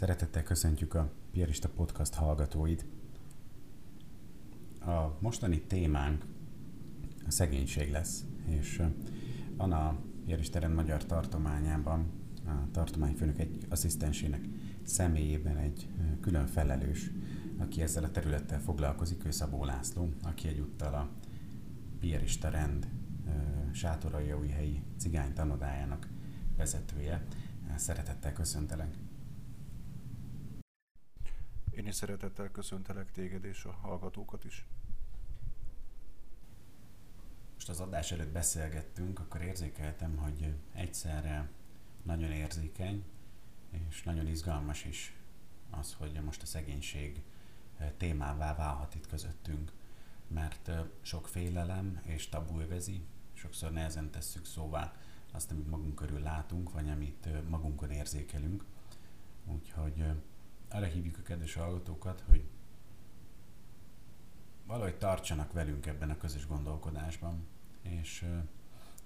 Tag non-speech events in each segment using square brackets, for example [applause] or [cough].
Szeretettel köszöntjük a Piarista Podcast hallgatóit. A mostani témánk a szegénység lesz, és van a magyar tartományában a tartományfőnök egy asszisztensének személyében egy külön felelős, aki ezzel a területtel foglalkozik, ő Szabó László, aki egyúttal a Piarista rend helyi cigány tanodájának vezetője. Szeretettel köszöntelek. Én is szeretettel köszöntelek téged és a hallgatókat is. Most az adás előtt beszélgettünk, akkor érzékeltem, hogy egyszerre nagyon érzékeny és nagyon izgalmas is az, hogy most a szegénység témává válhat itt közöttünk, mert sok félelem és tabu övezi, sokszor nehezen tesszük szóvá azt, amit magunk körül látunk, vagy amit magunkon érzékelünk. Úgyhogy arra hívjuk a kedves hallgatókat, hogy valahogy tartsanak velünk ebben a közös gondolkodásban, és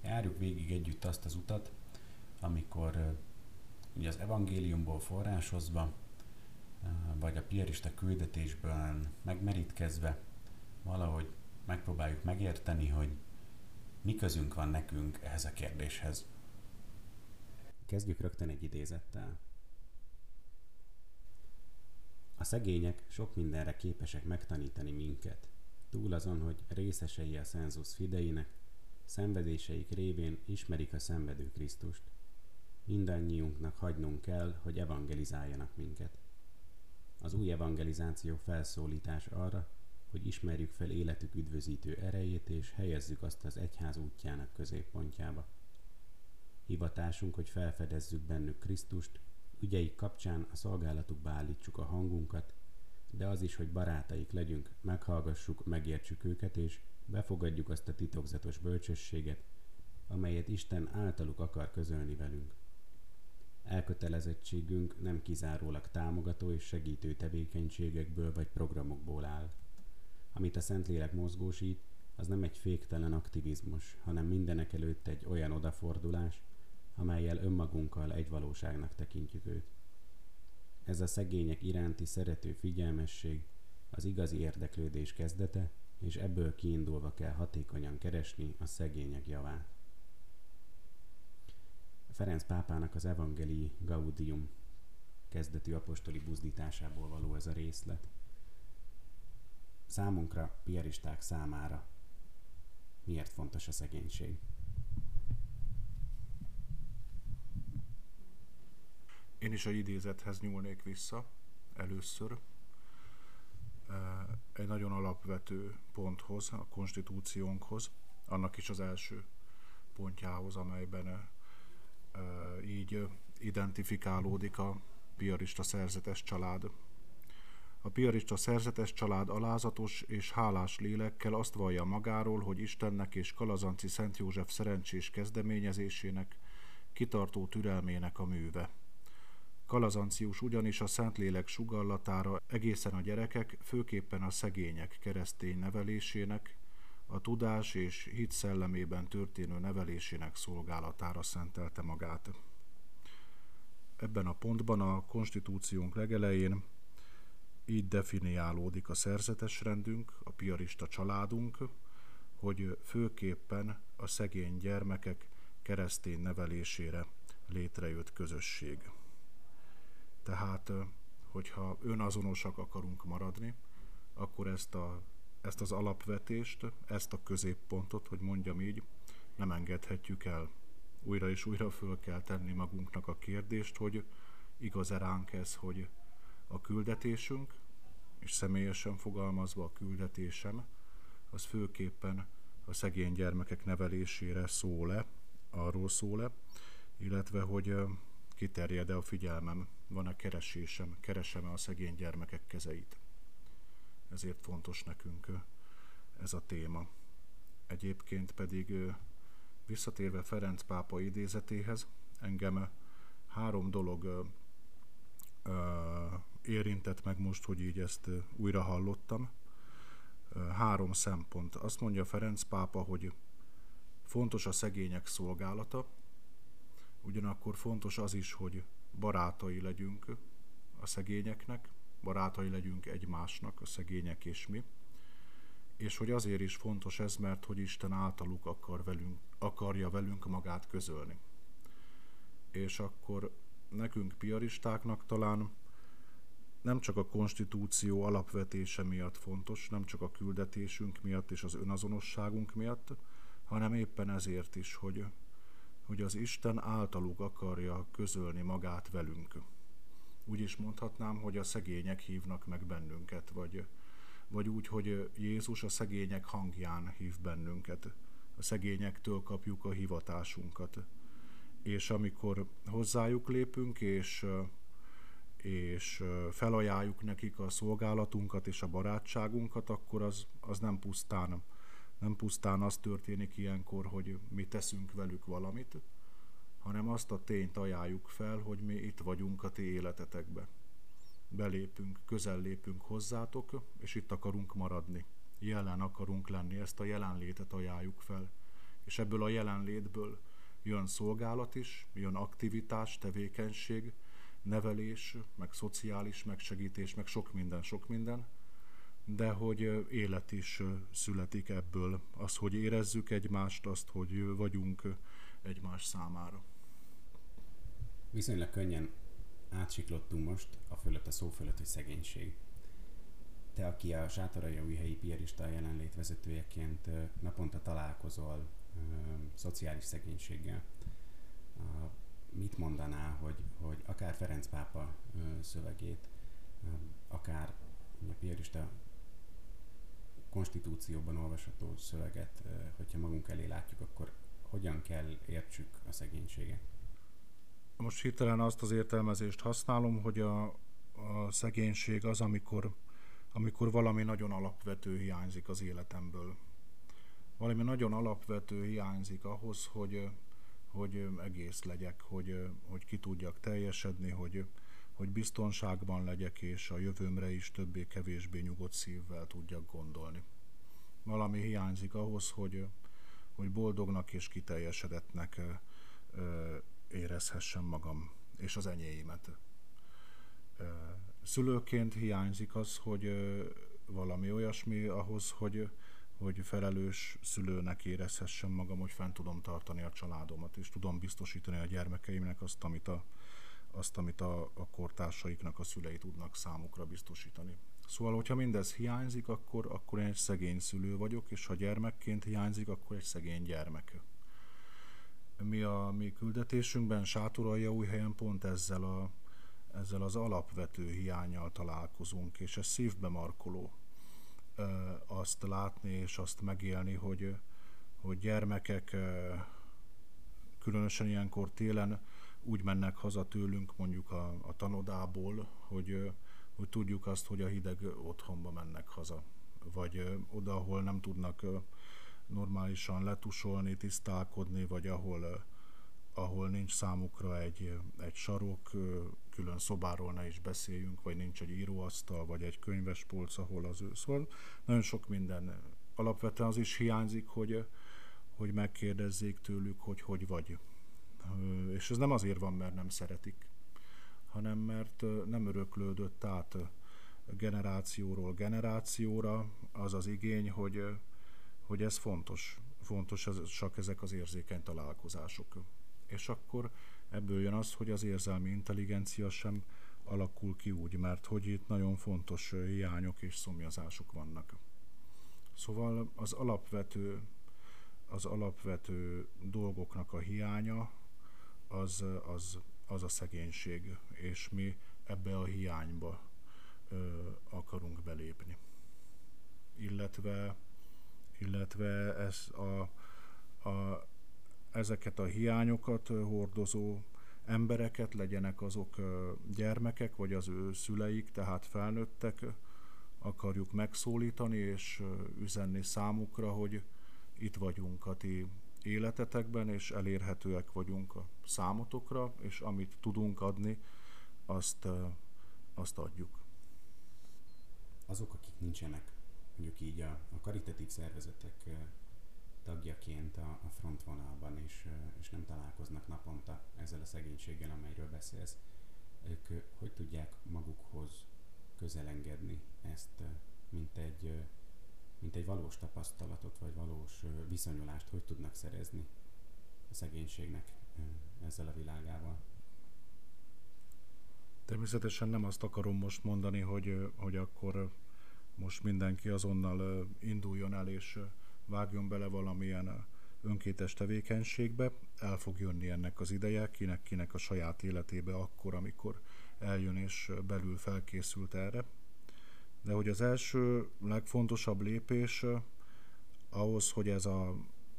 járjuk végig együtt azt az utat, amikor ugye az evangéliumból forrásozva, vagy a piarista küldetésből megmerítkezve valahogy megpróbáljuk megérteni, hogy mi közünk van nekünk ehhez a kérdéshez. Kezdjük rögtön egy idézettel. A szegények sok mindenre képesek megtanítani minket, túl azon, hogy részesei a szenzus fideinek, szenvedéseik révén ismerik a szenvedő Krisztust. Mindannyiunknak hagynunk kell, hogy evangelizáljanak minket. Az új evangelizáció felszólítás arra, hogy ismerjük fel életük üdvözítő erejét, és helyezzük azt az egyház útjának középpontjába. Hivatásunk, hogy felfedezzük bennük Krisztust, ügyeik kapcsán a szolgálatukba állítsuk a hangunkat, de az is, hogy barátaik legyünk, meghallgassuk, megértsük őket, és befogadjuk azt a titokzatos bölcsességet, amelyet Isten általuk akar közölni velünk. Elkötelezettségünk nem kizárólag támogató és segítő tevékenységekből vagy programokból áll. Amit a Szentlélek mozgósít, az nem egy féktelen aktivizmus, hanem mindenek előtt egy olyan odafordulás, amelyel önmagunkkal egy valóságnak tekintjük őt. Ez a szegények iránti szerető figyelmesség az igazi érdeklődés kezdete, és ebből kiindulva kell hatékonyan keresni a szegények javát. Ferenc pápának az Evangelii Gaudium kezdetű apostoli buzdításából való ez a részlet. Számunkra, piaristák számára miért fontos a szegénység? Én is a idézethez nyúlnék vissza először. Egy nagyon alapvető ponthoz, a konstitúciónkhoz, annak is az első pontjához, amelyben így identifikálódik a piarista szerzetes család. A piarista szerzetes család alázatos és hálás lélekkel azt vallja magáról, hogy Istennek és Kalazanci Szent József szerencsés kezdeményezésének, kitartó türelmének a műve. Kalazancius ugyanis a Szentlélek sugallatára egészen a gyerekek, főképpen a szegények keresztény nevelésének, a tudás és hit szellemében történő nevelésének szolgálatára szentelte magát. Ebben a pontban a konstitúciónk legelején így definiálódik a szerzetes rendünk, a piarista családunk, hogy főképpen a szegény gyermekek keresztény nevelésére létrejött közösség. Tehát, hogyha önazonosak akarunk maradni, akkor ezt, a, ezt az alapvetést, ezt a középpontot, hogy mondjam így, nem engedhetjük el. Újra és újra föl kell tenni magunknak a kérdést, hogy igaz-e ránk ez, hogy a küldetésünk, és személyesen fogalmazva a küldetésem, az főképpen a szegény gyermekek nevelésére szól-e, arról szól-e, illetve hogy kiterjed-e a figyelmem, van-e keresésem, keresem-e a szegény gyermekek kezeit. Ezért fontos nekünk ez a téma. Egyébként pedig visszatérve Ferenc pápa idézetéhez, engem három dolog érintett meg most, hogy így ezt újra hallottam. Három szempont. Azt mondja Ferenc pápa, hogy fontos a szegények szolgálata, ugyanakkor fontos az is, hogy barátai legyünk a szegényeknek, barátai legyünk egymásnak, a szegények és mi, és hogy azért is fontos ez, mert hogy Isten általuk akar velünk, akarja velünk magát közölni. És akkor nekünk piaristáknak talán nem csak a konstitúció alapvetése miatt fontos, nem csak a küldetésünk miatt és az önazonosságunk miatt, hanem éppen ezért is, hogy, hogy az Isten általuk akarja közölni magát velünk. Úgy is mondhatnám, hogy a szegények hívnak meg bennünket, vagy, vagy úgy, hogy Jézus a szegények hangján hív bennünket. A szegényektől kapjuk a hivatásunkat. És amikor hozzájuk lépünk, és, és felajánljuk nekik a szolgálatunkat és a barátságunkat, akkor az, az nem pusztán nem pusztán az történik ilyenkor, hogy mi teszünk velük valamit, hanem azt a tényt ajánljuk fel, hogy mi itt vagyunk a ti életetekbe. Belépünk, közel lépünk hozzátok, és itt akarunk maradni. Jelen akarunk lenni, ezt a jelenlétet ajánljuk fel. És ebből a jelenlétből jön szolgálat is, jön aktivitás, tevékenység, nevelés, meg szociális megsegítés, meg sok minden, sok minden, de hogy élet is születik ebből. Az, hogy érezzük egymást, azt, hogy vagyunk egymás számára. Viszonylag könnyen átsiklottunk most a fölött, a szó fölött, hogy szegénység. Te, aki a új helyi piarista jelenlét vezetőjeként naponta találkozol szociális szegénységgel, mit mondanál, hogy, hogy akár Ferenc pápa szövegét, akár a piarista konstitúcióban olvasható szöveget, hogyha magunk elé látjuk, akkor hogyan kell értsük a szegénységet? Most hirtelen azt az értelmezést használom, hogy a, a szegénység az, amikor, amikor valami nagyon alapvető hiányzik az életemből. Valami nagyon alapvető hiányzik ahhoz, hogy, hogy egész legyek, hogy, hogy ki tudjak teljesedni, hogy, hogy biztonságban legyek, és a jövőmre is többé-kevésbé nyugodt szívvel tudjak gondolni. Valami hiányzik ahhoz, hogy, hogy boldognak és kiteljesedettnek érezhessem magam és az enyéimet. Szülőként hiányzik az, hogy valami olyasmi ahhoz, hogy, hogy felelős szülőnek érezhessem magam, hogy fent tudom tartani a családomat, és tudom biztosítani a gyermekeimnek azt, amit a, azt, amit a, a kortársaiknak a szülei tudnak számukra biztosítani. Szóval, hogyha mindez hiányzik, akkor, akkor én egy szegény szülő vagyok, és ha gyermekként hiányzik, akkor egy szegény gyermek. Mi a mi küldetésünkben új helyen pont ezzel, a, ezzel az alapvető hiányjal találkozunk, és ez szívbe markoló azt látni és azt megélni, hogy, hogy gyermekek különösen ilyenkor télen úgy mennek haza tőlünk mondjuk a, a tanodából, hogy, hogy tudjuk azt, hogy a hideg otthonba mennek haza. Vagy oda, ahol nem tudnak normálisan letusolni, tisztálkodni, vagy ahol, ahol nincs számukra egy, egy sarok, külön szobáról ne is beszéljünk, vagy nincs egy íróasztal, vagy egy könyvespolc, ahol az ő. Szóval nagyon sok minden. Alapvetően az is hiányzik, hogy, hogy megkérdezzék tőlük, hogy hogy vagy és ez nem azért van, mert nem szeretik, hanem mert nem öröklődött át generációról generációra az az igény, hogy, hogy ez fontos, fontos csak ezek az érzékeny találkozások. És akkor ebből jön az, hogy az érzelmi intelligencia sem alakul ki úgy, mert hogy itt nagyon fontos hiányok és szomjazások vannak. Szóval az alapvető, az alapvető dolgoknak a hiánya az, az, az a szegénység, és mi ebbe a hiányba ö, akarunk belépni. Illetve, illetve ez a, a, ezeket a hiányokat hordozó embereket, legyenek azok gyermekek, vagy az ő szüleik, tehát felnőttek, akarjuk megszólítani és üzenni számukra, hogy itt vagyunk a ti életetekben, és elérhetőek vagyunk a számotokra, és amit tudunk adni, azt, azt adjuk. Azok, akik nincsenek mondjuk így a, a karitatív szervezetek tagjaként a, a frontvonalban, és, és nem találkoznak naponta ezzel a szegénységgel, amelyről beszélsz, ők hogy tudják maguk közelengedni ezt, mint egy, mint egy valós tapasztalatot, vagy valós viszonyulást, hogy tudnak szerezni a szegénységnek ezzel a világával. Természetesen nem azt akarom most mondani, hogy, hogy akkor most mindenki azonnal induljon el és vágjon bele valamilyen önkétes tevékenységbe. El fog jönni ennek az ideje, kinek-kinek a saját életébe akkor, amikor eljön és belül felkészült erre. De hogy az első legfontosabb lépés ahhoz, hogy ez a,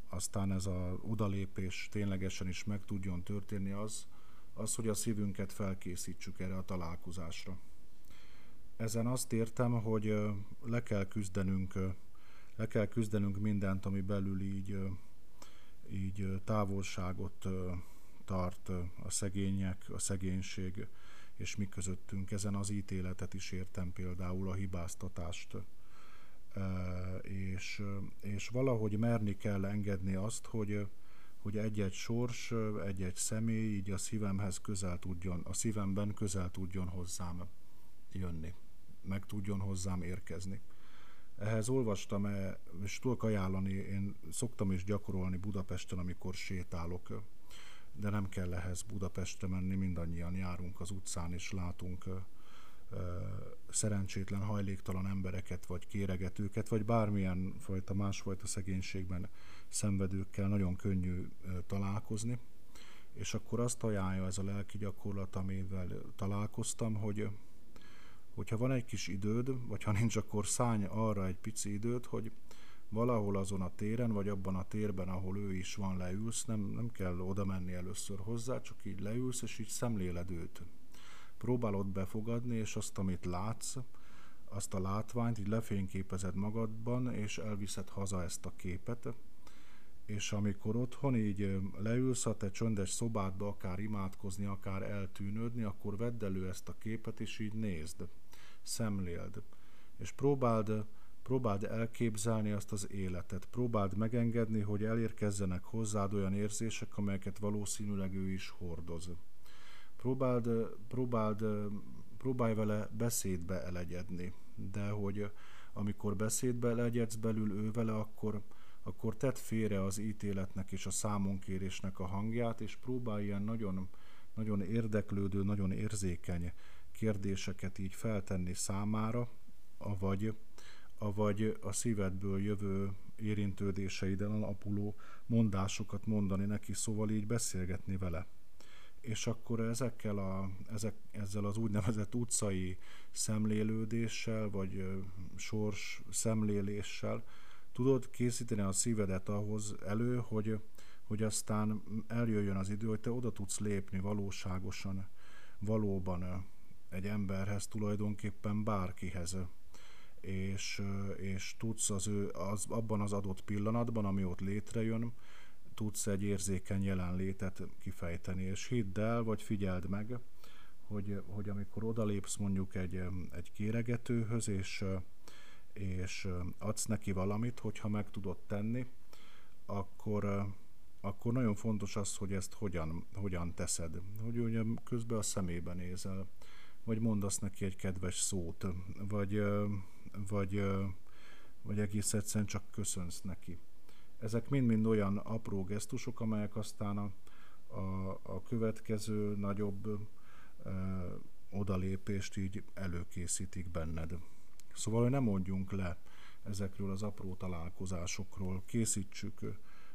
aztán ez a udalépés ténylegesen is meg tudjon történni, az, az, hogy a szívünket felkészítsük erre a találkozásra. Ezen azt értem, hogy le kell küzdenünk, le kell küzdenünk mindent, ami belül így, így távolságot tart a szegények, a szegénység és mi közöttünk. Ezen az ítéletet is értem például a hibáztatást. És, és valahogy merni kell engedni azt, hogy, hogy egy-egy sors, egy-egy személy így a szívemhez közel tudjon, a szívemben közel tudjon hozzám jönni, meg tudjon hozzám érkezni. Ehhez olvastam, -e, és tudok ajánlani, én szoktam is gyakorolni Budapesten, amikor sétálok, de nem kell ehhez Budapestre menni, mindannyian járunk az utcán, és látunk szerencsétlen, hajléktalan embereket, vagy kéregetőket, vagy bármilyen fajta, másfajta szegénységben szenvedőkkel nagyon könnyű találkozni. És akkor azt ajánlja ez a lelki gyakorlat, amivel találkoztam, hogy hogyha van egy kis időd, vagy ha nincs, akkor szállj arra egy pici időt, hogy valahol azon a téren, vagy abban a térben, ahol ő is van, leülsz, nem, nem kell oda menni először hozzá, csak így leülsz, és így szemléled őt. Próbálod befogadni, és azt, amit látsz, azt a látványt így lefényképezed magadban, és elviszed haza ezt a képet, és amikor otthon így leülsz a te csöndes szobádba, akár imádkozni, akár eltűnődni, akkor vedd elő ezt a képet, és így nézd, szemléld, és próbáld, próbáld elképzelni azt az életet, próbáld megengedni, hogy elérkezzenek hozzád olyan érzések, amelyeket valószínűleg ő is hordoz. Próbáld, próbáld, próbálj vele beszédbe elegyedni, de hogy amikor beszédbe elegyedsz belül ő vele, akkor, akkor tedd félre az ítéletnek és a számonkérésnek a hangját, és próbálj ilyen nagyon, nagyon érdeklődő, nagyon érzékeny kérdéseket így feltenni számára, avagy, avagy a szívedből jövő érintődéseiden alapuló mondásokat mondani neki, szóval így beszélgetni vele. És akkor ezekkel a, ezek, ezzel az úgynevezett utcai szemlélődéssel, vagy sors szemléléssel tudod készíteni a szívedet ahhoz elő, hogy, hogy aztán eljöjjön az idő, hogy te oda tudsz lépni valóságosan, valóban egy emberhez, tulajdonképpen bárkihez, és, és tudsz az ő, az, abban az adott pillanatban, ami ott létrejön, tudsz egy érzékeny jelenlétet kifejteni, és hidd el, vagy figyeld meg, hogy, hogy amikor odalépsz mondjuk egy, egy kéregetőhöz, és, és adsz neki valamit, hogyha meg tudod tenni, akkor, akkor nagyon fontos az, hogy ezt hogyan, hogyan teszed. Hogy ugye közben a szemébe nézel, vagy mondasz neki egy kedves szót, vagy, vagy, vagy egész egyszerűen csak köszönsz neki. Ezek mind-mind olyan apró gesztusok, amelyek aztán a, a, a következő nagyobb ö, odalépést így előkészítik benned. Szóval, hogy nem mondjunk le ezekről az apró találkozásokról, készítsük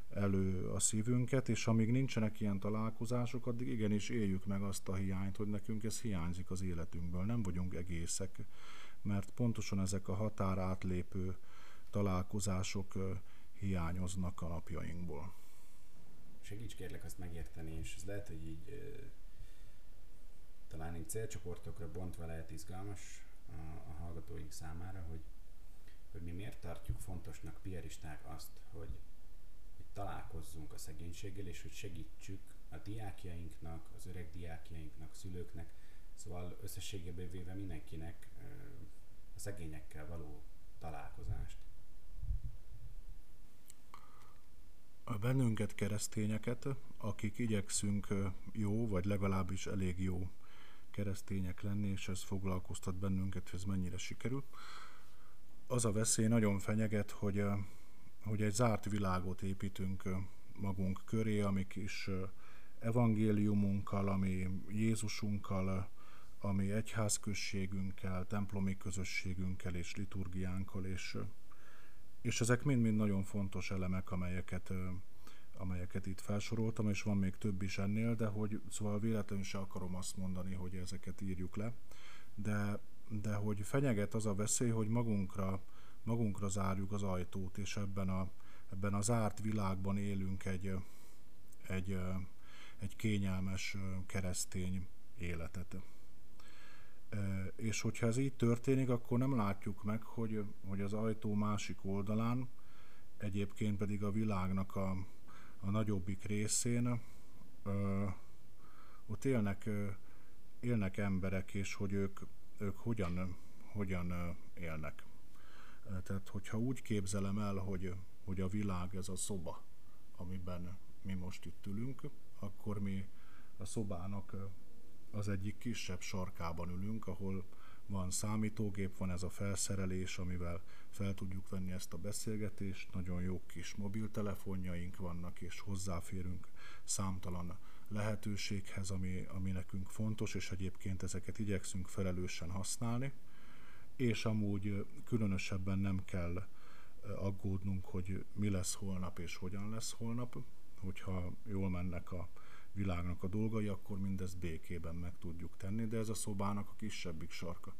elő a szívünket, és amíg nincsenek ilyen találkozások, addig igenis éljük meg azt a hiányt, hogy nekünk ez hiányzik az életünkből, nem vagyunk egészek, mert pontosan ezek a határátlépő találkozások hiányoznak a napjainkból. Segíts kérlek azt megérteni, és ez lehet, hogy így talán így célcsoportokra bontva lehet izgalmas a, a hallgatóink számára, hogy, hogy mi miért tartjuk fontosnak piaristák azt, hogy, hogy találkozzunk a szegénységgel, és hogy segítsük a diákjainknak, az öreg diákjainknak, szülőknek, szóval összességében véve mindenkinek szegényekkel való találkozást. a bennünket keresztényeket, akik igyekszünk jó, vagy legalábbis elég jó keresztények lenni, és ez foglalkoztat bennünket, hogy ez mennyire sikerül. Az a veszély nagyon fenyeget, hogy, hogy egy zárt világot építünk magunk köré, ami kis evangéliumunkkal, ami Jézusunkkal, ami egyházközségünkkel, templomi közösségünkkel és liturgiánkkal, és, és ezek mind-mind nagyon fontos elemek, amelyeket, amelyeket itt felsoroltam, és van még több is ennél, de hogy szóval véletlenül se akarom azt mondani, hogy ezeket írjuk le, de, de hogy fenyeget az a veszély, hogy magunkra, magunkra zárjuk az ajtót, és ebben a, ebben a zárt világban élünk egy, egy, egy kényelmes keresztény életet. És hogyha ez így történik, akkor nem látjuk meg, hogy, hogy az ajtó másik oldalán, egyébként pedig a világnak a, a nagyobbik részén, ö, ott élnek, élnek emberek, és hogy ők, ők hogyan, hogyan élnek. Tehát, hogyha úgy képzelem el, hogy, hogy a világ ez a szoba, amiben mi most itt ülünk, akkor mi a szobának az egyik kisebb sarkában ülünk, ahol van számítógép, van ez a felszerelés, amivel fel tudjuk venni ezt a beszélgetést, nagyon jó kis mobiltelefonjaink vannak, és hozzáférünk számtalan lehetőséghez, ami, ami nekünk fontos, és egyébként ezeket igyekszünk felelősen használni, és amúgy különösebben nem kell aggódnunk, hogy mi lesz holnap és hogyan lesz holnap, hogyha jól mennek a világnak a dolgai, akkor mindezt békében meg tudjuk tenni, de ez a szobának a kisebbik sarka.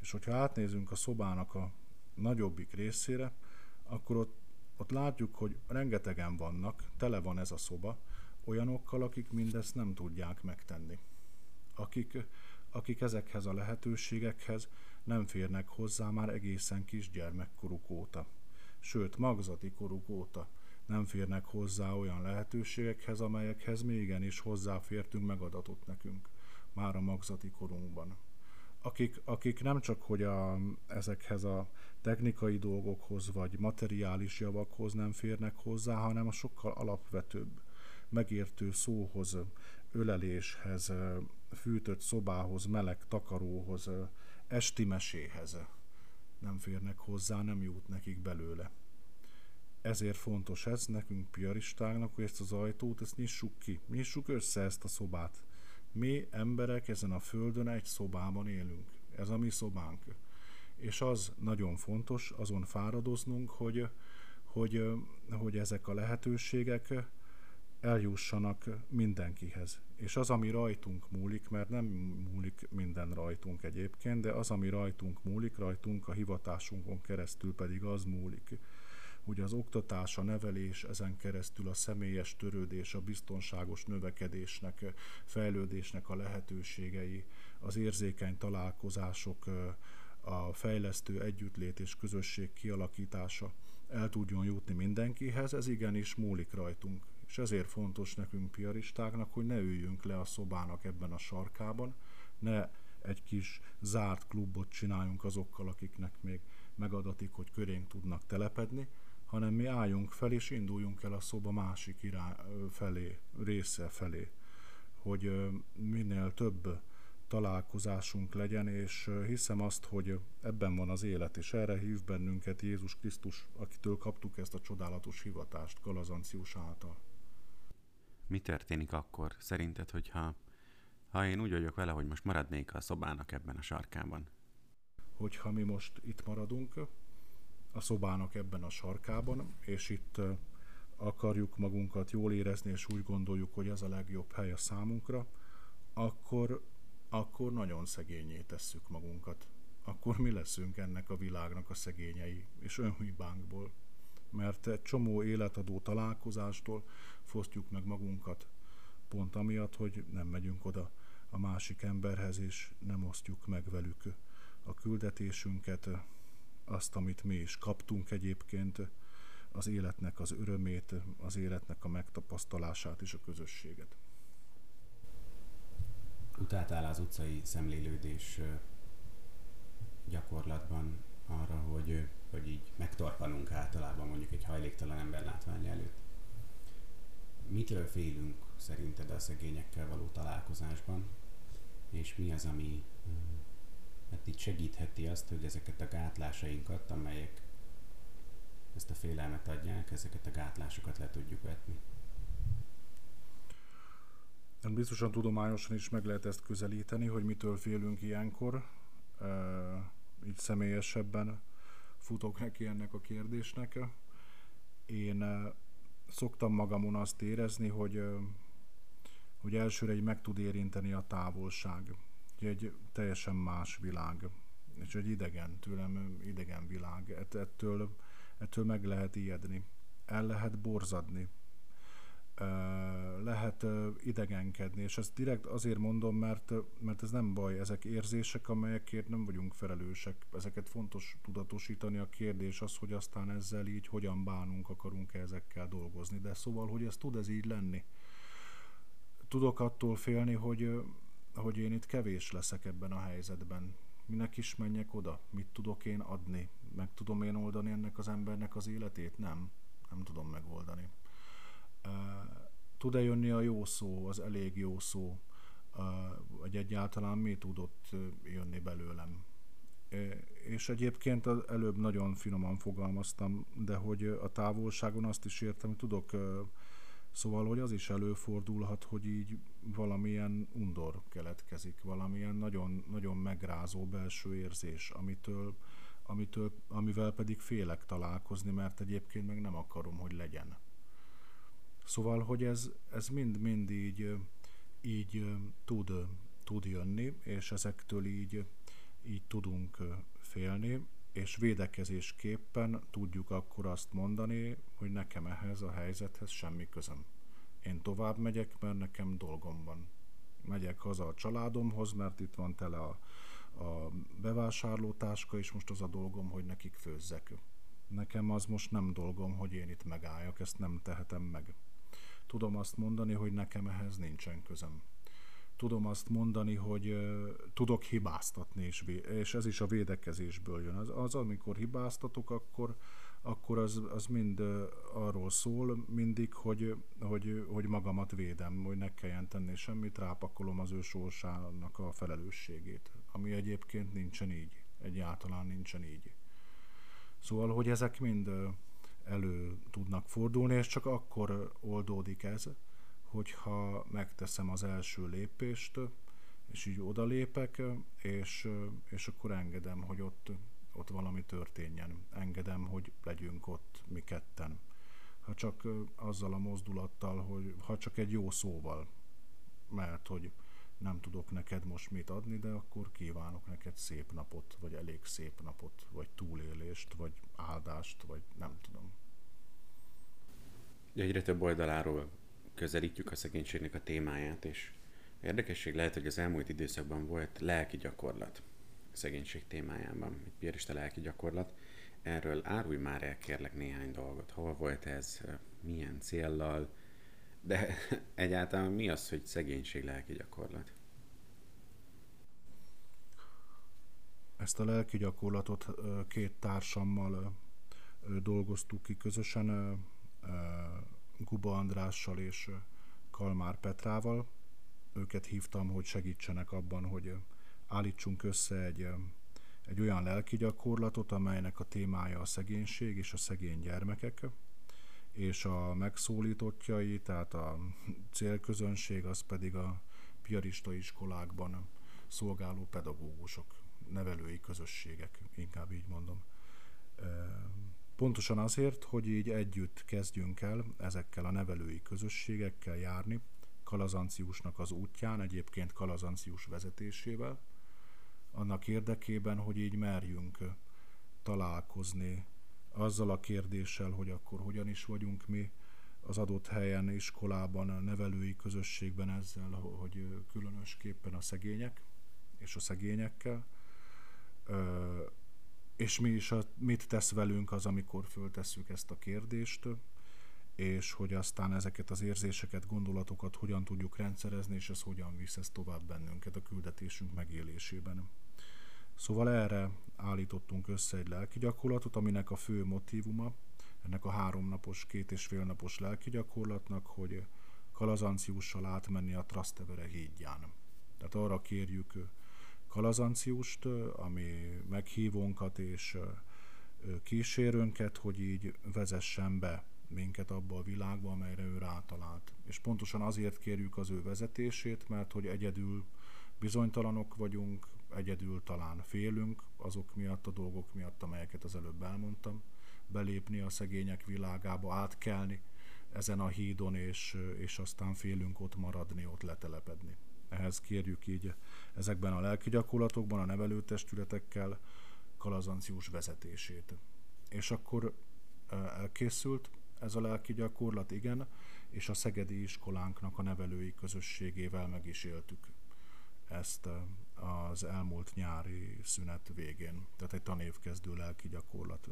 És hogyha átnézünk a szobának a nagyobbik részére, akkor ott, ott látjuk, hogy rengetegen vannak, tele van ez a szoba, olyanokkal, akik mindezt nem tudják megtenni. Akik, akik ezekhez a lehetőségekhez nem férnek hozzá már egészen kisgyermekkoruk óta. Sőt, magzati koruk óta nem férnek hozzá olyan lehetőségekhez, amelyekhez mi igenis hozzáfértünk, megadatott nekünk már a magzati korunkban. Akik, akik nem csak hogy a, ezekhez a technikai dolgokhoz vagy materiális javakhoz nem férnek hozzá, hanem a sokkal alapvetőbb, megértő szóhoz, öleléshez, fűtött szobához, meleg takaróhoz, esti meséhez nem férnek hozzá, nem jut nekik belőle ezért fontos ez nekünk piaristáknak, hogy ezt az ajtót, ezt nyissuk ki, nyissuk össze ezt a szobát. Mi emberek ezen a földön egy szobában élünk. Ez a mi szobánk. És az nagyon fontos, azon fáradoznunk, hogy, hogy, hogy ezek a lehetőségek eljussanak mindenkihez. És az, ami rajtunk múlik, mert nem múlik minden rajtunk egyébként, de az, ami rajtunk múlik, rajtunk a hivatásunkon keresztül pedig az múlik hogy az oktatás, a nevelés, ezen keresztül a személyes törődés, a biztonságos növekedésnek, fejlődésnek a lehetőségei, az érzékeny találkozások, a fejlesztő együttlét és közösség kialakítása el tudjon jutni mindenkihez, ez igenis múlik rajtunk. És ezért fontos nekünk piaristáknak, hogy ne üljünk le a szobának ebben a sarkában, ne egy kis zárt klubot csináljunk azokkal, akiknek még megadatik, hogy körénk tudnak telepedni, hanem mi álljunk fel és induljunk el a szoba másik irány felé, része felé, hogy minél több találkozásunk legyen, és hiszem azt, hogy ebben van az élet, és erre hív bennünket Jézus Krisztus, akitől kaptuk ezt a csodálatos hivatást Galazancius által. Mi történik akkor, szerinted, hogyha ha én úgy vagyok vele, hogy most maradnék a szobának ebben a sarkában? Hogyha mi most itt maradunk, a szobának ebben a sarkában, és itt akarjuk magunkat jól érezni, és úgy gondoljuk, hogy ez a legjobb hely a számunkra, akkor, akkor nagyon szegényé tesszük magunkat. Akkor mi leszünk ennek a világnak a szegényei, és önhibánkból. Mert egy csomó életadó találkozástól fosztjuk meg magunkat, pont amiatt, hogy nem megyünk oda a másik emberhez, és nem osztjuk meg velük a küldetésünket, azt, amit mi is kaptunk egyébként, az életnek az örömét, az életnek a megtapasztalását és a közösséget. Utáltál az utcai szemlélődés gyakorlatban arra, hogy, hogy így megtorpanunk általában mondjuk egy hajléktalan ember látványa előtt. Mitől félünk szerinted a szegényekkel való találkozásban? és mi az, ami hát így segítheti azt, hogy ezeket a gátlásainkat, amelyek ezt a félelmet adják, ezeket a gátlásokat le tudjuk vetni. Biztosan tudományosan is meg lehet ezt közelíteni, hogy mitől félünk ilyenkor. Így személyesebben futok neki ennek a kérdésnek. Én szoktam magamon azt érezni, hogy, hogy elsőre egy meg tud érinteni a távolság. Egy teljesen más világ, és egy idegen, tőlem idegen világ. Ettől, ettől meg lehet ijedni, el lehet borzadni, lehet idegenkedni, és ezt direkt azért mondom, mert, mert ez nem baj, ezek érzések, amelyekért nem vagyunk felelősek, ezeket fontos tudatosítani, a kérdés az, hogy aztán ezzel így hogyan bánunk, akarunk -e ezekkel dolgozni, de szóval, hogy ez tud ez így lenni. Tudok attól félni, hogy, hogy én itt kevés leszek ebben a helyzetben. Minek is menjek oda? Mit tudok én adni? Meg tudom én oldani ennek az embernek az életét? Nem. Nem tudom megoldani tud-e jönni a jó szó, az elég jó szó, vagy egyáltalán mi tudott jönni belőlem. És egyébként az előbb nagyon finoman fogalmaztam, de hogy a távolságon azt is értem, hogy tudok, szóval, hogy az is előfordulhat, hogy így valamilyen undor keletkezik, valamilyen nagyon, nagyon megrázó belső érzés, amitől, amitől, amivel pedig félek találkozni, mert egyébként meg nem akarom, hogy legyen. Szóval, hogy ez, ez mind-mind így, így tud, tud jönni, és ezektől így, így tudunk félni, és védekezésképpen tudjuk akkor azt mondani, hogy nekem ehhez a helyzethez semmi közöm. Én tovább megyek, mert nekem dolgom van. Megyek haza a családomhoz, mert itt van tele a, a bevásárlótáska, és most az a dolgom, hogy nekik főzzek. Nekem az most nem dolgom, hogy én itt megálljak, ezt nem tehetem meg. Tudom azt mondani, hogy nekem ehhez nincsen közöm. Tudom azt mondani, hogy uh, tudok hibáztatni, és, és ez is a védekezésből jön. Az, az amikor hibáztatok, akkor, akkor az, az mind arról szól mindig, hogy, hogy, hogy magamat védem, hogy ne kelljen tenni semmit, rápakolom az ő sorsának a felelősségét, ami egyébként nincsen így, egyáltalán nincsen így. Szóval, hogy ezek mind elő tudnak fordulni, és csak akkor oldódik ez, hogyha megteszem az első lépést, és így odalépek, és, és akkor engedem, hogy ott, ott valami történjen. Engedem, hogy legyünk ott mi ketten. Ha csak azzal a mozdulattal, hogy ha csak egy jó szóval, mert hogy nem tudok neked most mit adni, de akkor kívánok neked szép napot, vagy elég szép napot, vagy túlélést, vagy áldást, vagy nem tudom. Egyre több oldaláról közelítjük a szegénységnek a témáját, és érdekesség lehet, hogy az elmúlt időszakban volt lelki gyakorlat szegénység témájában, egy piarista lelki gyakorlat. Erről árulj már el kérlek néhány dolgot. Hol volt ez, milyen céllal, de [laughs] egyáltalán mi az, hogy szegénység lelki gyakorlat? Ezt a lelki gyakorlatot két társammal dolgoztuk ki közösen, Guba Andrással és Kalmár Petrával. Őket hívtam, hogy segítsenek abban, hogy állítsunk össze egy, egy olyan lelki gyakorlatot, amelynek a témája a szegénység és a szegény gyermekek, és a megszólítottjai, tehát a célközönség, az pedig a piarista iskolákban szolgáló pedagógusok, nevelői közösségek, inkább így mondom. Pontosan azért, hogy így együtt kezdjünk el ezekkel a nevelői közösségekkel járni, Kalazanciusnak az útján, egyébként Kalazancius vezetésével, annak érdekében, hogy így merjünk találkozni azzal a kérdéssel, hogy akkor hogyan is vagyunk mi az adott helyen, iskolában, nevelői közösségben ezzel, hogy különösképpen a szegények és a szegényekkel, és mi is a, mit tesz velünk az, amikor föltesszük ezt a kérdést, és hogy aztán ezeket az érzéseket, gondolatokat hogyan tudjuk rendszerezni, és ez hogyan visz ez tovább bennünket a küldetésünk megélésében. Szóval erre állítottunk össze egy lelki gyakorlatot, aminek a fő motívuma, ennek a háromnapos, két és fél napos lelki gyakorlatnak, hogy Kalazanciussal átmenni a Trastevere hídján. Tehát arra kérjük Kalazanciust, ami meghívónkat és kísérőnket, hogy így vezessen be minket abba a világba, amelyre ő rátalált. És pontosan azért kérjük az ő vezetését, mert hogy egyedül bizonytalanok vagyunk, egyedül talán félünk azok miatt, a dolgok miatt, amelyeket az előbb elmondtam, belépni a szegények világába, átkelni ezen a hídon, és, és aztán félünk ott maradni, ott letelepedni. Ehhez kérjük így ezekben a lelki gyakorlatokban, a nevelőtestületekkel kalazanciós vezetését. És akkor elkészült ez a lelki gyakorlat, igen, és a Szegedi iskolánknak a nevelői közösségével meg is éltük ezt az elmúlt nyári szünet végén, tehát egy tanévkezdő lelki gyakorlat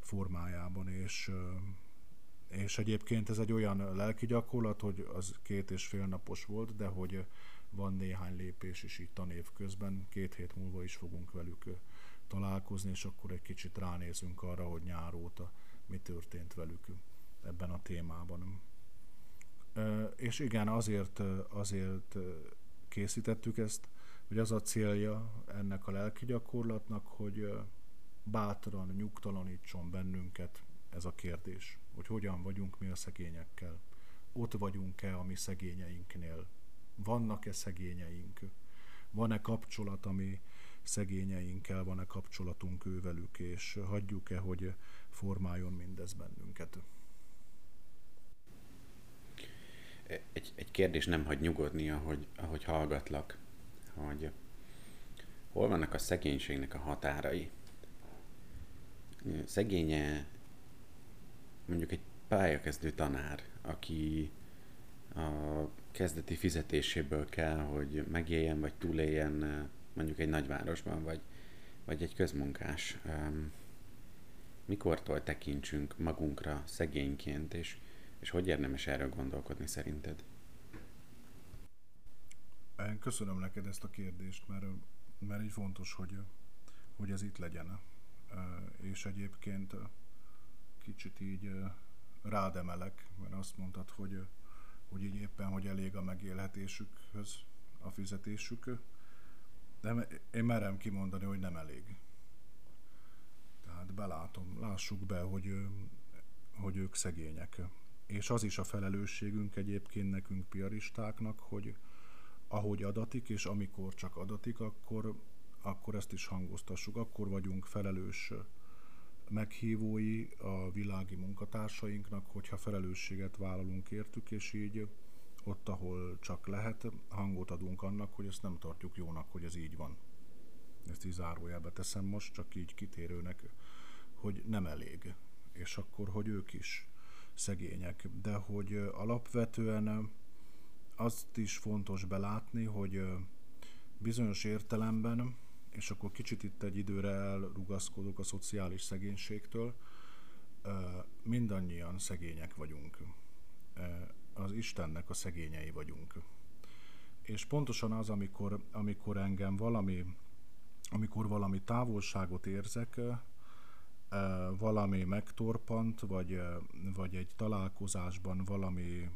formájában, és, és egyébként ez egy olyan lelki gyakorlat, hogy az két és fél napos volt, de hogy van néhány lépés is itt tanév közben, két hét múlva is fogunk velük találkozni, és akkor egy kicsit ránézünk arra, hogy nyár óta mi történt velük ebben a témában. És igen, azért, azért készítettük ezt, hogy az a célja ennek a lelki gyakorlatnak, hogy bátran nyugtalanítson bennünket ez a kérdés, hogy hogyan vagyunk mi a szegényekkel. Ott vagyunk-e a mi szegényeinknél? Vannak-e szegényeink? Van-e kapcsolat, ami szegényeinkkel, van-e kapcsolatunk ővelük, és hagyjuk-e, hogy formáljon mindez bennünket? Egy, egy kérdés nem hagy nyugodni, ahogy, ahogy hallgatlak, hogy hol vannak a szegénységnek a határai? Szegénye mondjuk egy pályakezdő tanár, aki a kezdeti fizetéséből kell, hogy megéljen vagy túléljen mondjuk egy nagyvárosban, vagy, vagy egy közmunkás. Mikortól tekintsünk magunkra szegényként, és, és hogy érdemes erről gondolkodni szerinted? Köszönöm neked ezt a kérdést, mert, mert így fontos, hogy, hogy ez itt legyen. És egyébként kicsit így rád emelek, mert azt mondtad, hogy, hogy így éppen, hogy elég a megélhetésükhöz a fizetésük, de én merem kimondani, hogy nem elég. Tehát belátom, lássuk be, hogy, hogy ők szegények. És az is a felelősségünk egyébként nekünk piaristáknak, hogy ahogy adatik, és amikor csak adatik, akkor, akkor ezt is hangoztassuk. Akkor vagyunk felelős meghívói a világi munkatársainknak, hogyha felelősséget vállalunk értük, és így ott, ahol csak lehet, hangot adunk annak, hogy ezt nem tartjuk jónak, hogy ez így van. Ezt így zárójelbe teszem most, csak így kitérőnek, hogy nem elég. És akkor, hogy ők is szegények. De hogy alapvetően azt is fontos belátni, hogy bizonyos értelemben, és akkor kicsit itt egy időre elrugaszkodok a szociális szegénységtől, mindannyian szegények vagyunk az Istennek a szegényei vagyunk. És pontosan az, amikor, amikor engem valami, amikor valami távolságot érzek, valami megtorpant, vagy, vagy egy találkozásban valami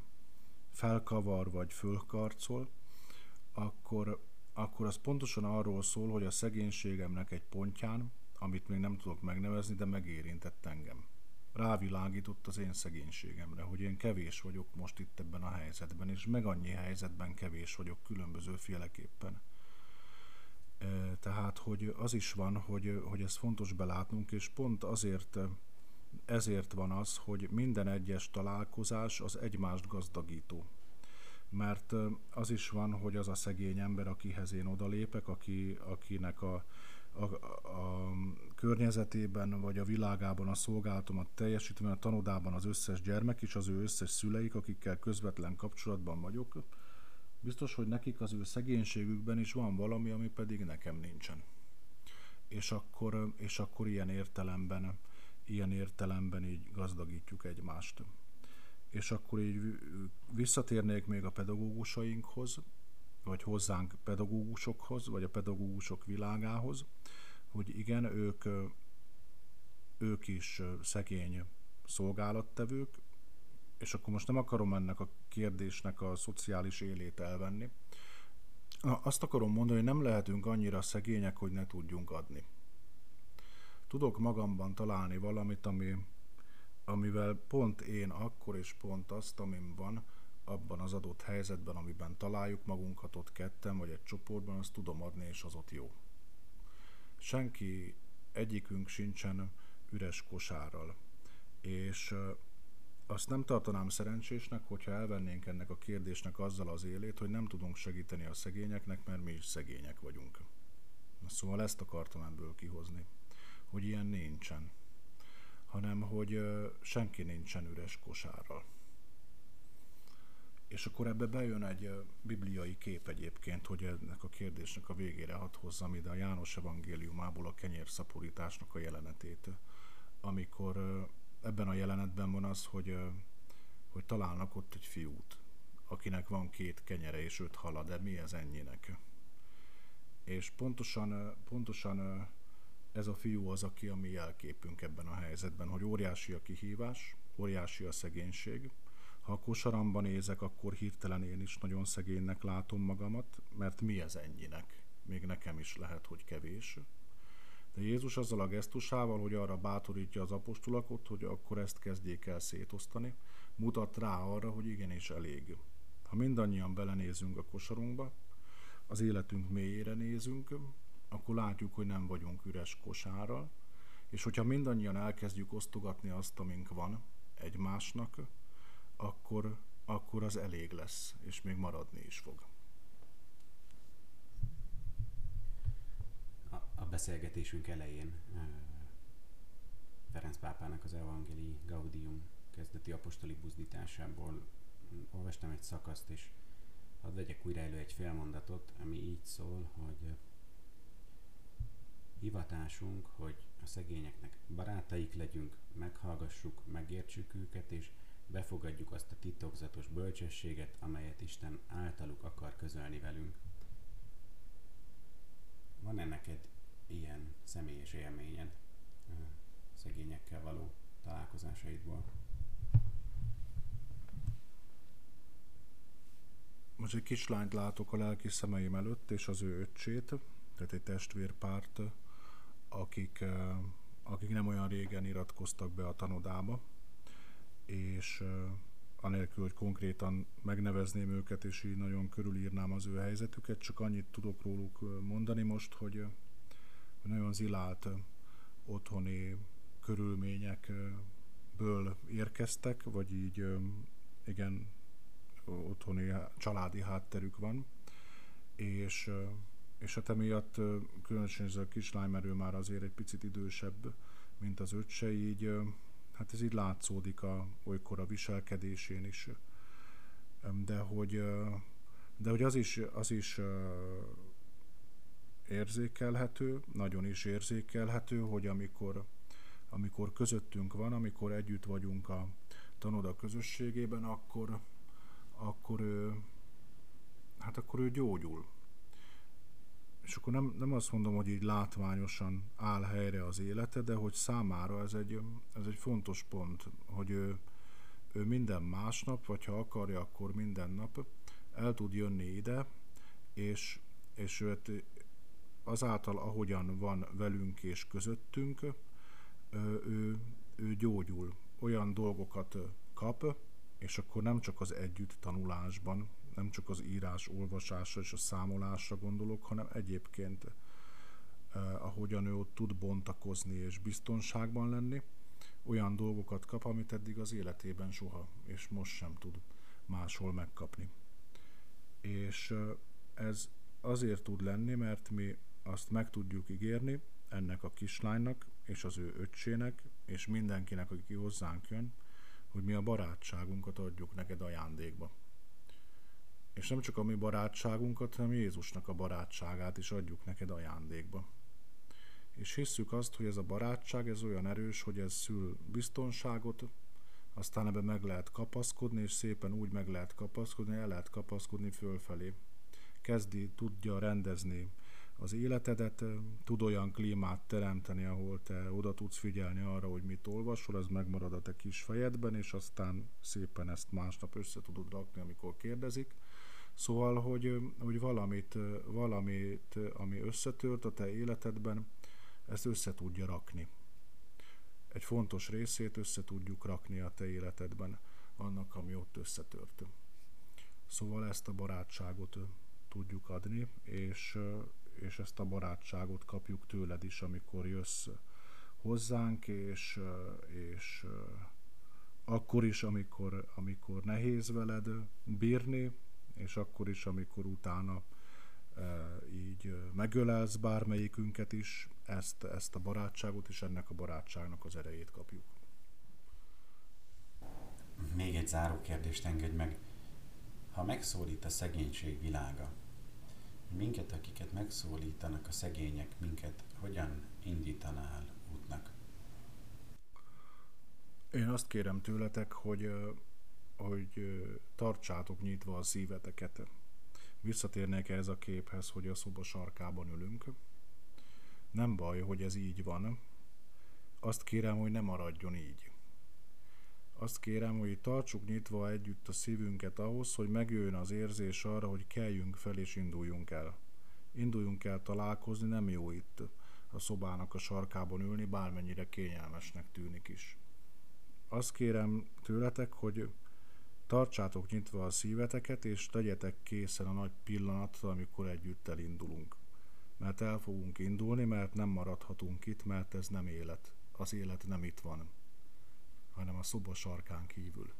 felkavar, vagy fölkarcol, akkor, akkor az pontosan arról szól, hogy a szegénységemnek egy pontján, amit még nem tudok megnevezni, de megérintett engem rávilágított az én szegénységemre, hogy én kevés vagyok most itt ebben a helyzetben, és meg annyi helyzetben kevés vagyok különböző féleképpen. Tehát, hogy az is van, hogy, hogy ez fontos belátnunk, és pont azért ezért van az, hogy minden egyes találkozás az egymást gazdagító. Mert az is van, hogy az a szegény ember, akihez én odalépek, aki, akinek a, a, a környezetében vagy a világában a szolgálatomat teljesítve, a tanodában az összes gyermek és az ő összes szüleik, akikkel közvetlen kapcsolatban vagyok, biztos, hogy nekik az ő szegénységükben is van valami, ami pedig nekem nincsen. És akkor, és akkor ilyen értelemben, ilyen értelemben így gazdagítjuk egymást. És akkor így visszatérnék még a pedagógusainkhoz, vagy hozzánk pedagógusokhoz, vagy a pedagógusok világához, hogy igen, ők, ők is szegény szolgálattevők, és akkor most nem akarom ennek a kérdésnek a szociális élét elvenni, azt akarom mondani, hogy nem lehetünk annyira szegények, hogy ne tudjunk adni. Tudok magamban találni valamit, ami, amivel pont én akkor és pont azt, amim van, abban az adott helyzetben, amiben találjuk magunkat ott ketten, vagy egy csoportban, azt tudom adni, és az ott jó. Senki, egyikünk sincsen üres kosárral. És azt nem tartanám szerencsésnek, hogyha elvennénk ennek a kérdésnek azzal az élét, hogy nem tudunk segíteni a szegényeknek, mert mi is szegények vagyunk. Szóval ezt akartam ebből kihozni, hogy ilyen nincsen, hanem hogy senki nincsen üres kosárral. És akkor ebbe bejön egy bibliai kép egyébként, hogy ennek a kérdésnek a végére hadd hozzam ide a János evangéliumából a kenyérszaporításnak a jelenetét, amikor ebben a jelenetben van az, hogy, hogy találnak ott egy fiút, akinek van két kenyere és öt hala, de mi ez ennyinek? És pontosan, pontosan ez a fiú az, aki a mi jelképünk ebben a helyzetben, hogy óriási a kihívás, óriási a szegénység. Ha a kosaramban nézek, akkor hirtelen én is nagyon szegénynek látom magamat, mert mi ez ennyinek? Még nekem is lehet, hogy kevés. De Jézus azzal a gesztusával, hogy arra bátorítja az apostolakot, hogy akkor ezt kezdjék el szétosztani, mutat rá arra, hogy igenis elég. Ha mindannyian belenézünk a kosarunkba, az életünk mélyére nézünk, akkor látjuk, hogy nem vagyunk üres kosárral, és hogyha mindannyian elkezdjük osztogatni azt, amink van egymásnak, akkor, akkor az elég lesz, és még maradni is fog. a beszélgetésünk elején Ferenc pápának az Evangelii Gaudium kezdeti apostoli buzdításából olvastam egy szakaszt, és hadd vegyek újra elő egy félmondatot, ami így szól, hogy hivatásunk, hogy a szegényeknek barátaik legyünk, meghallgassuk, megértsük őket, és befogadjuk azt a titokzatos bölcsességet, amelyet Isten általuk akar közölni velünk. Van-e neked ilyen személyes élményed szegényekkel való találkozásaidból? Most egy kislányt látok a lelki szemeim előtt, és az ő öccsét, tehát egy testvérpárt, akik, akik nem olyan régen iratkoztak be a tanodába, és anélkül, hogy konkrétan megnevezném őket, és így nagyon körülírnám az ő helyzetüket, csak annyit tudok róluk mondani most, hogy nagyon zilált otthoni körülményekből érkeztek, vagy így igen, otthoni családi hátterük van, és, és hát emiatt különösen ez a kislány, mert ő már azért egy picit idősebb, mint az öccse, így hát ez így látszódik a, olykor a viselkedésén is. De hogy, de hogy az is, az is érzékelhető, nagyon is érzékelhető, hogy amikor, amikor közöttünk van, amikor együtt vagyunk a tanoda közösségében, akkor, akkor ő, hát akkor ő gyógyul. És akkor nem, nem azt mondom, hogy így látványosan áll helyre az élete, de hogy számára ez egy, ez egy fontos pont, hogy ő, ő minden másnap, vagy ha akarja, akkor minden nap el tud jönni ide, és, és őt azáltal, ahogyan van velünk és közöttünk, ő, ő gyógyul, olyan dolgokat kap, és akkor nem csak az együtt tanulásban, nem csak az írás, olvasásra és a számolásra gondolok, hanem egyébként ahogyan ő ott tud bontakozni és biztonságban lenni, olyan dolgokat kap, amit eddig az életében soha, és most sem tud máshol megkapni. És ez azért tud lenni, mert mi azt meg tudjuk ígérni ennek a kislánynak, és az ő öccsének, és mindenkinek, aki hozzánk jön, hogy mi a barátságunkat adjuk neked ajándékba. És nem csak a mi barátságunkat, hanem Jézusnak a barátságát is adjuk neked ajándékba. És hisszük azt, hogy ez a barátság ez olyan erős, hogy ez szül biztonságot, aztán ebbe meg lehet kapaszkodni, és szépen úgy meg lehet kapaszkodni, el lehet kapaszkodni fölfelé. Kezdi, tudja rendezni az életedet, tud olyan klímát teremteni, ahol te oda tudsz figyelni arra, hogy mit olvasol, ez megmarad a te kis fejedben, és aztán szépen ezt másnap össze tudod rakni, amikor kérdezik. Szóval, hogy, hogy valamit, valamit, ami összetört a te életedben, ezt össze tudja rakni. Egy fontos részét össze tudjuk rakni a te életedben, annak, ami ott összetört. Szóval ezt a barátságot tudjuk adni, és, és ezt a barátságot kapjuk tőled is, amikor jössz hozzánk, és, és akkor is, amikor, amikor nehéz veled bírni, és akkor is, amikor utána így megölelsz bármelyikünket is, ezt, ezt a barátságot és ennek a barátságnak az erejét kapjuk. Még egy záró kérdést engedj meg. Ha megszólít a szegénység világa, minket, akiket megszólítanak a szegények, minket hogyan indítanál útnak? Én azt kérem tőletek, hogy, hogy tartsátok nyitva a szíveteket. Visszatérnék ez a képhez, hogy a szoba sarkában ülünk. Nem baj, hogy ez így van. Azt kérem, hogy ne maradjon így. Azt kérem, hogy tartsuk nyitva együtt a szívünket ahhoz, hogy megjön az érzés arra, hogy keljünk fel és induljunk el. Induljunk el találkozni, nem jó itt a szobának a sarkában ülni, bármennyire kényelmesnek tűnik is. Azt kérem tőletek, hogy tartsátok nyitva a szíveteket, és tegyetek készen a nagy pillanatra, amikor együtt elindulunk. Mert el fogunk indulni, mert nem maradhatunk itt, mert ez nem élet. Az élet nem itt van, hanem a szoba sarkán kívül.